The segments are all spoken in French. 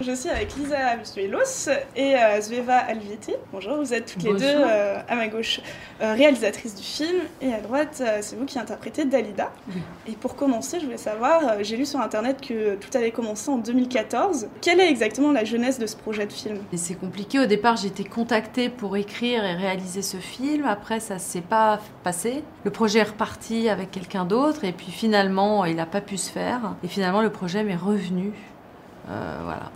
Je suis avec Lisa Musuelos et euh, Zveva Alvieti. Bonjour, vous êtes toutes les deux euh, à ma gauche euh, réalisatrice du film et à droite, euh, c'est vous qui interprétez Dalida. Oui. Et pour commencer, je voulais savoir, j'ai lu sur internet que tout avait commencé en 2014. Quelle est exactement la jeunesse de ce projet de film? C'est compliqué. Au départ, j'ai été contactée pour écrire et réaliser ce film. Après, ça s'est pas passé. Le projet est reparti avec quelqu'un d'autre. Et puis finalement, il n'a pas pu se faire. Et finalement, le projet m'est revenu. Voilà.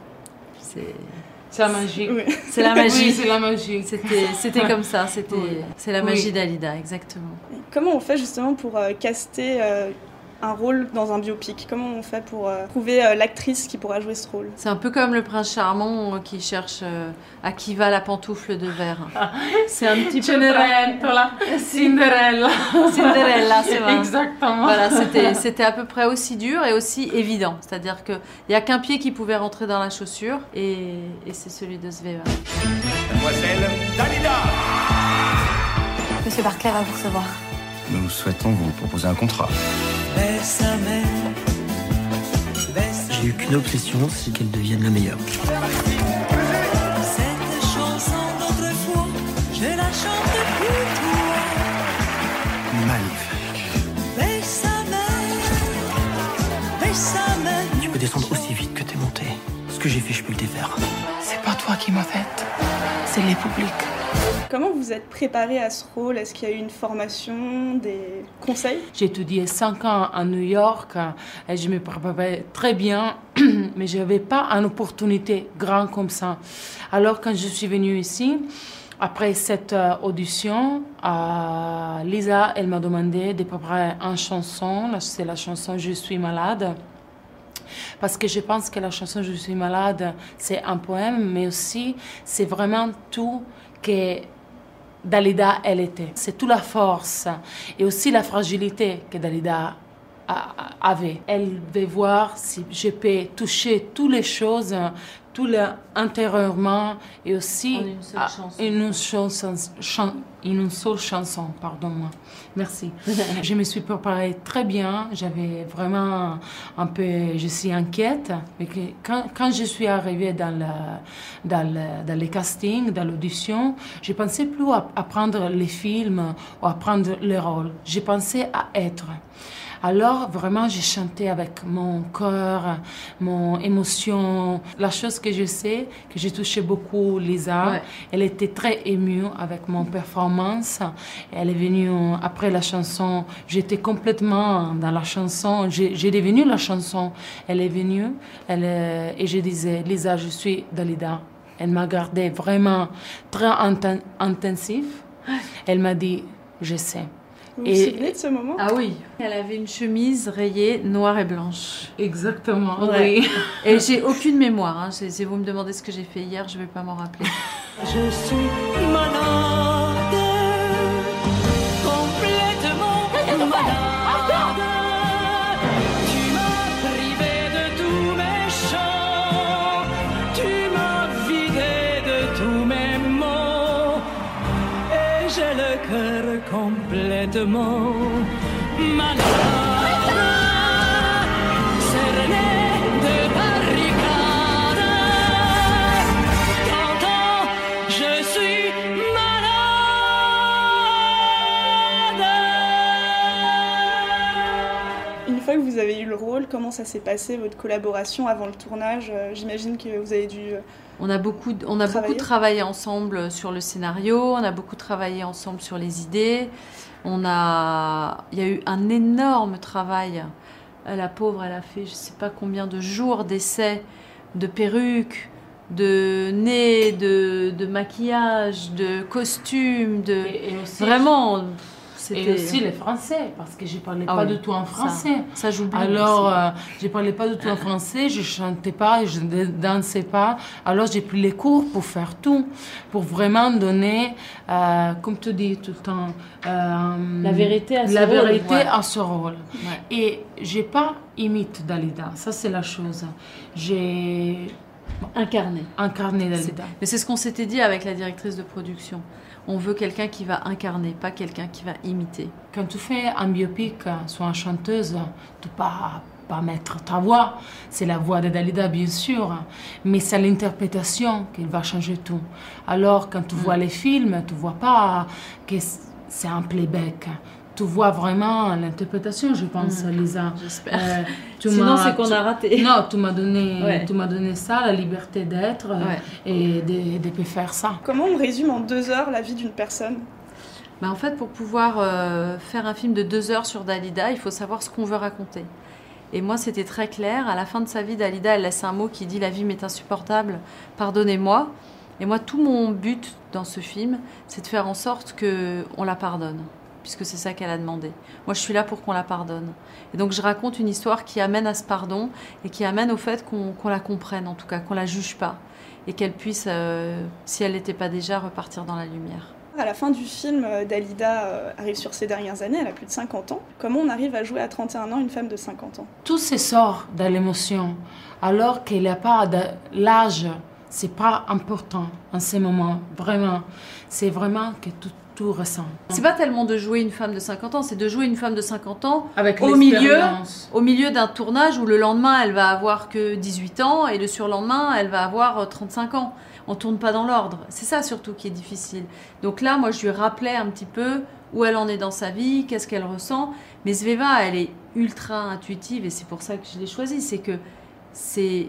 C'est. La magie. Oui. C'est la magie. Oui, c'est la magie. C'était, comme ça. C'était, Oui. c'est la magie d'Alida, exactement. Comment on fait justement pour euh, caster euh, un rôle dans un biopic Comment on fait pour euh, trouver euh, l'actrice qui pourra jouer ce rôle? C'est un peu comme le prince charmant euh, qui cherche euh, à qui va la pantoufle de verre. C'est un petit peu. Cenerentola, Cinderella. Cinderella, c'est vrai. Exactement. Voilà, c'était, c'était à peu près aussi dur et aussi évident. C'est-à-dire qu'il n'y a qu'un pied qui pouvait rentrer dans la chaussure et, et c'est celui de Sveva. Mademoiselle Dalida Monsieur Barclay va vous recevoir. Nous souhaitons vous proposer un contrat. J'ai eu qu'une obsession, c'est qu'elle devienne la meilleure. Magnifique. Tu peux descendre aussi vite que t'es monté. Ce que j'ai fait, je peux le défaire. C'est pas toi qui m'as faite, c'est les publics. Comment vous êtes préparé à ce rôle? Est-ce qu'il y a eu une formation, des conseils? J'ai étudié 5 ans à New York et je me préparais très bien, mais je n'avais pas une opportunité grande comme ça. Alors quand je suis venue ici, après cette euh, audition, euh, Lisa, elle m'a demandé de préparer une chanson. C'est la chanson Je suis malade. Parce que je pense que la chanson Je suis malade, c'est un poème, mais aussi c'est vraiment tout que Dalida, elle était. C'est toute la force et aussi la fragilité que Dalida avait. Elle veut voir si je peux toucher toutes les choses, tout le intérieurement et aussi En une seule chanson. une chanson, chan- une seule chanson, pardon-moi. Merci. je me suis préparée très bien. J'avais vraiment un peu, je suis inquiète. Mais quand je suis arrivée dans le, dans le, dans les castings, dans l'audition, je pensais plus à, à prendre les films ou à prendre les rôles. Je pensais à être. Alors, vraiment, j'ai chanté avec mon cœur, mon émotion. La chose que je sais, que j'ai touché beaucoup Lisa, Ouais. elle était très émue avec mon performance. Elle est venue après la chanson. J'étais complètement dans la chanson. J'ai devenu la chanson. Elle est venue elle, est- et je disais, Lisa, je suis Dalida. Elle m'a gardé vraiment très inten- intensif. Elle m'a dit, je sais. Vous vous Et- souvenez de ce moment Ah oui, elle avait une chemise rayée noire et blanche. Exactement, Ouais. oui. Et j'ai aucune mémoire. Hein. C'est- Si vous me demandez ce que j'ai fait hier, je vais pas m'en rappeler. Je suis malade, complètement malade. Rôle, comment ça s'est passé votre collaboration avant le tournage Euh, J'imagine que vous avez dû. euh, On a beaucoup, on a Travailler. beaucoup travaillé ensemble sur le scénario, on a beaucoup travaillé ensemble sur les idées. On a, il y a eu un énorme travail. Euh, La pauvre, elle a fait, je sais pas combien de jours d'essais, de perruques, de nez, de, de maquillage, de costumes, de Et- et aussi, vraiment. Et aussi les Français, parce que je parlais Ah pas oui, du tout en ça- français. Ça, j'oublie. Alors, euh, je parlais pas du tout en français, je chantais pas, je ne dansais pas. Alors, j'ai pris les cours pour faire tout, pour vraiment donner, euh, comme tu dis tout le temps, euh, La vérité à ce la rôle, vérité ouais. à ce rôle. Ouais. Et j'ai pas imite Dalida, ça c'est la chose. J'ai Incarné C'est- Dalida. Mais c'est ce qu'on s'était dit avec la directrice de production. On veut quelqu'un qui va incarner, pas quelqu'un qui va imiter. Quand tu fais un biopic sur une chanteuse, tu peux pas, pas mettre ta voix. C'est la voix de Dalida, bien sûr, mais c'est l'interprétation qui va changer tout. Alors, quand tu vois les films, tu vois pas que c'est un playback. Tu vois vraiment l'interprétation, je pense, Lisa. J'espère. Euh, tu Sinon, c'est qu'on a raté. Non, tu m'as donné, Ouais. tu m'as donné ça, la liberté d'être euh, Ouais. et de, de faire ça. Comment on résume en deux heures la vie d'une personne? Bah, en fait, pour pouvoir euh, faire un film de deux heures sur Dalida, il faut savoir ce qu'on veut raconter. Et moi, c'était très clair. À la fin de sa vie, Dalida, elle laisse un mot qui dit La vie m'est insupportable, pardonnez-moi. Et moi, tout mon but dans ce film, c'est de faire en sorte que on la pardonne, puisque c'est ça qu'elle a demandé. Moi, je suis là pour qu'on la pardonne. Et donc, je raconte une histoire qui amène à ce pardon et qui amène au fait qu'on la comprenne, en tout cas, qu'on la juge pas, et qu'elle puisse, euh, si elle n'était pas déjà, repartir dans la lumière. À la fin du film, euh, Dalida euh, arrive sur ses dernières années, elle a plus de 50 ans. Comment on arrive à jouer à 31 ans une femme de 50 ans? Tout se sort de l'émotion, alors qu'il n'y a pas de l'âge, c'est pas important en ce moment, vraiment. C'est vraiment que tout, tout ressent. C'est pas tellement de jouer une femme de 50 ans, c'est de jouer une femme de 50 ans Avec au milieu, au milieu d'un tournage où le lendemain elle va avoir que 18 ans et le surlendemain elle va avoir euh, 35 ans. On tourne pas dans l'ordre. C'est ça surtout qui est difficile. Donc là, moi je lui rappelais un petit peu où elle en est dans sa vie, qu'est-ce qu'elle ressent. Mais Sveva, elle est ultra intuitive et c'est pour ça que je l'ai choisie. C'est que c'est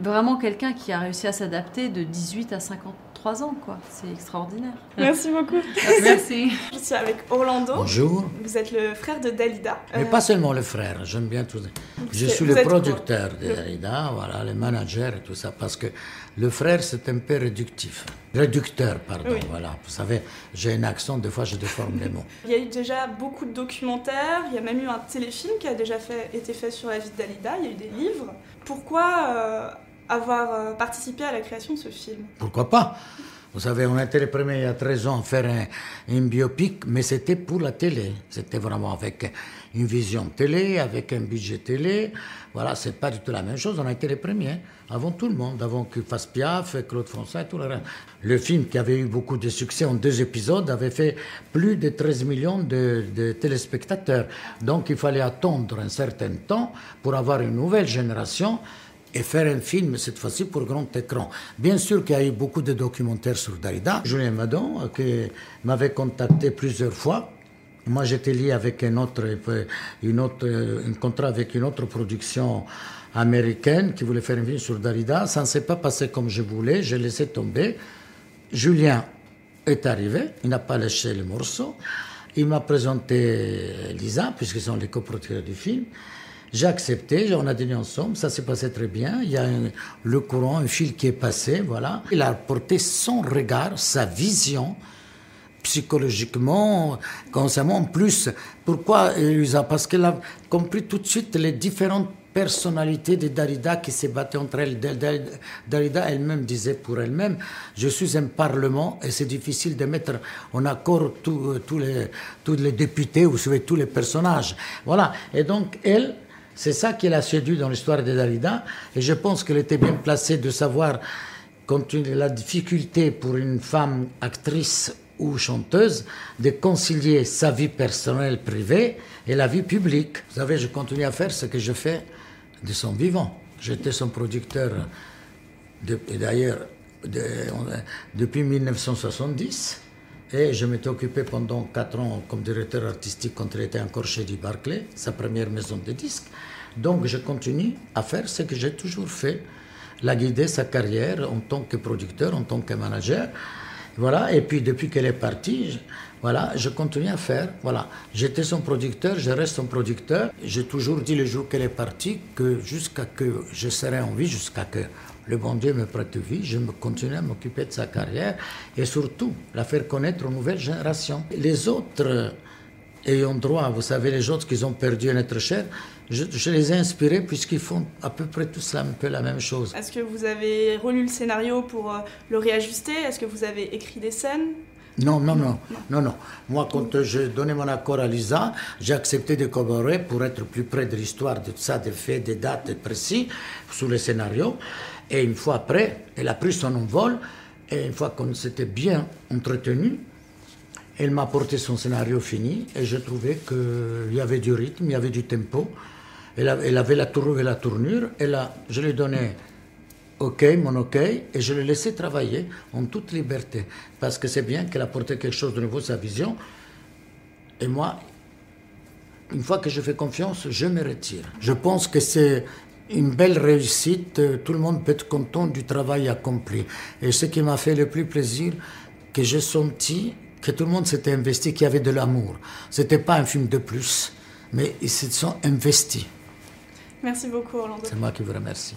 vraiment quelqu'un qui a réussi à s'adapter de 18 à 53 ans, quoi. C'est extraordinaire. Merci beaucoup. Merci. Je suis avec Orlando. Bonjour. Vous êtes le frère de Dalida. Mais Euh, pas seulement le frère, j'aime bien tout. Je suis le producteur de Derrida, voilà, le manager et tout ça, parce que le frère, c'est un peu réductif. Réducteur, pardon, Oui. voilà. Vous savez, j'ai un accent, des fois je déforme les mots. Il y a eu déjà beaucoup de documentaires, il y a même eu un téléfilm qui a déjà fait, été fait sur la vie de Dalida, il y a eu des livres. Pourquoi euh, avoir euh, participé à la création de ce film Pourquoi pas? Vous savez, on été les premiers il y a 13 ans à faire un, biopic, mais c'était pour la télé. C'était vraiment avec une vision télé, avec un budget télé. Voilà, c'est pas du tout la même chose. On a été les premiers, avant tout le monde, avant que fasse Piaf, Claude François et tout le reste. Le film qui avait eu beaucoup de succès en deux épisodes avait fait plus de 13 millions de téléspectateurs. Donc il fallait attendre un certain temps pour avoir une nouvelle génération et faire un film, cette fois-ci pour grand écran. Bien sûr qu'il y a eu beaucoup de documentaires sur Dalida. Julien Madon, euh, qui m'avait contacté plusieurs fois. Moi, j'étais lié avec un euh, une autre, euh, un contrat avec une autre production américaine qui voulait faire un film sur Dalida. Ça ne s'est pas passé comme je voulais, j'ai laissé tomber. Julien est arrivé, il n'a pas lâché le morceau. Il m'a présenté Lisa, puisqu'ils sont les coproducteurs du film. J'ai accepté, on a dîné ensemble, ça s'est passé très bien. Il y a le courant, un fil qui est passé, voilà. Il a apporté son regard, sa vision, psychologiquement, consciemment. En plus, pourquoi Elisa? Parce qu'elle a compris tout de suite les différentes personnalités de Darida qui se battaient entre elles. Darida elle-même disait pour elle-même, je suis un parlement et c'est difficile de mettre en accord tous tous les, tous les députés ou tous les personnages. Voilà. Et donc, elle, c'est ça qui l'a séduit dans l'histoire de Darida. Et je pense qu'elle était bien placée de savoir de la difficulté pour une femme actrice ou chanteuse de concilier sa vie personnelle privée et la vie publique. Vous savez, je continue à faire ce que je fais de son vivant. J'étais son producteur, et d'ailleurs, depuis 1970. Et je m'étais occupé pendant quatre ans comme directeur artistique quand il était encore chez Di Barclay, sa première maison de disques. Donc je continue à faire ce que j'ai toujours fait, la guider sa carrière en tant que producteur, en tant que manager. Voilà, et puis depuis qu'elle est partie, je- voilà, je continue à faire. Voilà, j'étais son producteur, je reste son producteur. J'ai toujours dit le jour qu'elle est partie que jusqu'à que je serai en vie, jusqu'à que le bon Dieu me prête vie, je me continue à m'occuper de sa carrière et surtout la faire connaître aux nouvelles générations. Les autres ayant droit, vous savez, les autres qui ont perdu un être cher, je, les ai inspirés puisqu'ils font à peu près tous un peu la même chose. Est-ce que vous avez relu le scénario pour euh, le réajuster? Est-ce que vous avez écrit des scènes? Non, non, non, non, non. Moi, quand j'ai donné mon accord à Lisa, j'ai accepté de collaborer pour être plus près de l'histoire, de ça, des faits, des dates précis sous le scénario. Et une fois après, elle a pris son envol. Et une fois qu'on s'était bien entretenu, elle m'a apporté son scénario fini et je trouvais qu'il y avait du rythme, il y avait du tempo. Elle, avait la tour et la tournure. Et là, je lui ai donné OK, mon OK, et je l'ai laissé travailler en toute liberté. Parce que c'est bien qu'elle apporte quelque chose de nouveau, sa vision. Et moi, une fois que je fais confiance, je me retire. Je pense que c'est une belle réussite. Tout le monde peut être content du travail accompli. Et ce qui m'a fait le plus plaisir, que j'ai senti que tout le monde s'était investi, qu'il y avait de l'amour. Ce n'était pas un film de plus, mais ils se sont investis. Merci beaucoup, Orlando. C'est moi qui vous remercie.